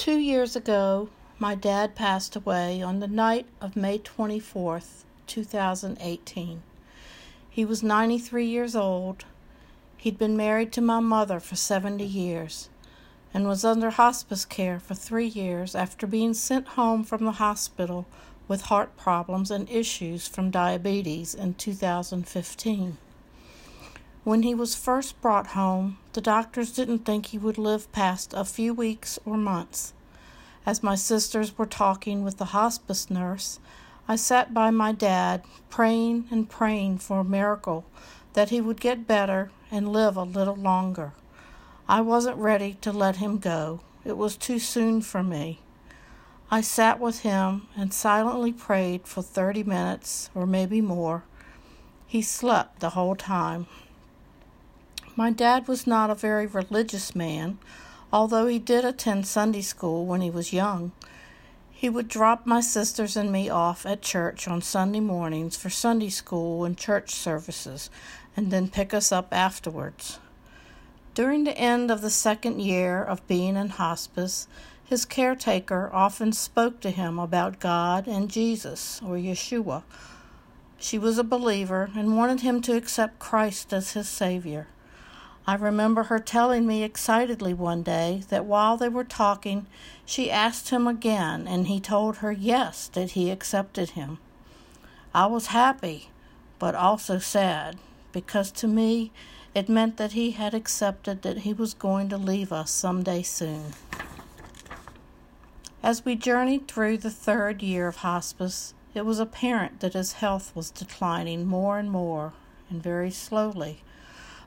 Two years ago, my dad passed away on the night of May 24th, 2018. He was 93 years old. He'd been married to my mother for 70 years and was under hospice care for three years after being sent home from the hospital with heart problems and issues from diabetes in 2015. When he was first brought home, the doctors didn't think he would live past a few weeks or months. As my sisters were talking with the hospice nurse, I sat by my dad, praying and praying for a miracle that he would get better and live a little longer. I wasn't ready to let him go. It was too soon for me. I sat with him and silently prayed for 30 minutes or maybe more. He slept the whole time. My dad was not a very religious man, although he did attend Sunday school when he was young. He would drop my sisters and me off at church on Sunday mornings for Sunday school and church services, and then pick us up afterwards. During the end of the second year of being in hospice, his caretaker often spoke to him about God and Jesus, or Yeshua. She was a believer and wanted him to accept Christ as his Savior. I remember her telling me excitedly one day that while they were talking, she asked him again, and he told her yes, that he accepted him. I was happy, but also sad, because to me it meant that he had accepted that he was going to leave us some day soon. As we journeyed through the third year of hospice, it was apparent that his health was declining more and more, and very slowly.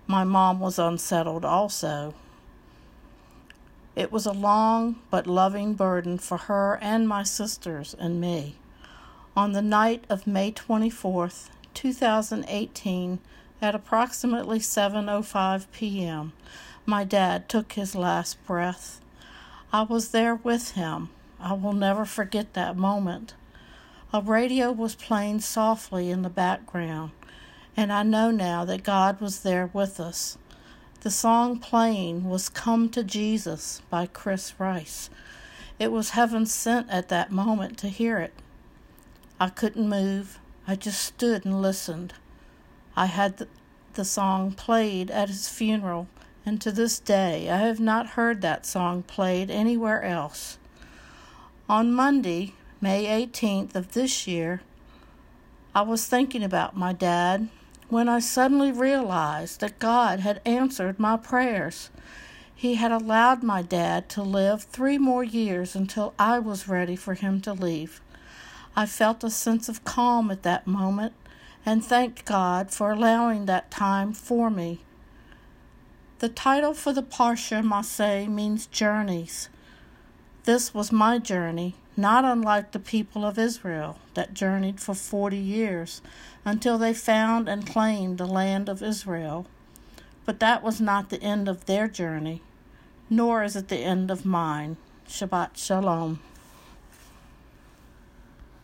My mom was unsettled also. It was a long but loving burden for her and my sisters and me. On the night of May 24th, 2018, at approximately 7:05 p.m., my dad took his last breath. I was there with him. I will never forget that moment. A radio was playing softly in the background and I know now that God was there with us. The song playing was Come to Jesus by Chris Rice. It was heaven sent at that moment to hear it. I couldn't move. I just stood and listened. I had the, song played at his funeral, and to this day I have not heard that song played anywhere else. On Monday, May 18th of this year, I was thinking about my dad when I suddenly realized that God had answered my prayers. He had allowed my dad to live three more years until I was ready for him to leave. I felt a sense of calm at that moment and thanked God for allowing that time for me. The title for the Parsha Masei means journeys. This was my journey, not unlike the people of Israel that journeyed for forty years until they found and claimed the land of Israel. But that was not the end of their journey, nor is it the end of mine. Shabbat Shalom.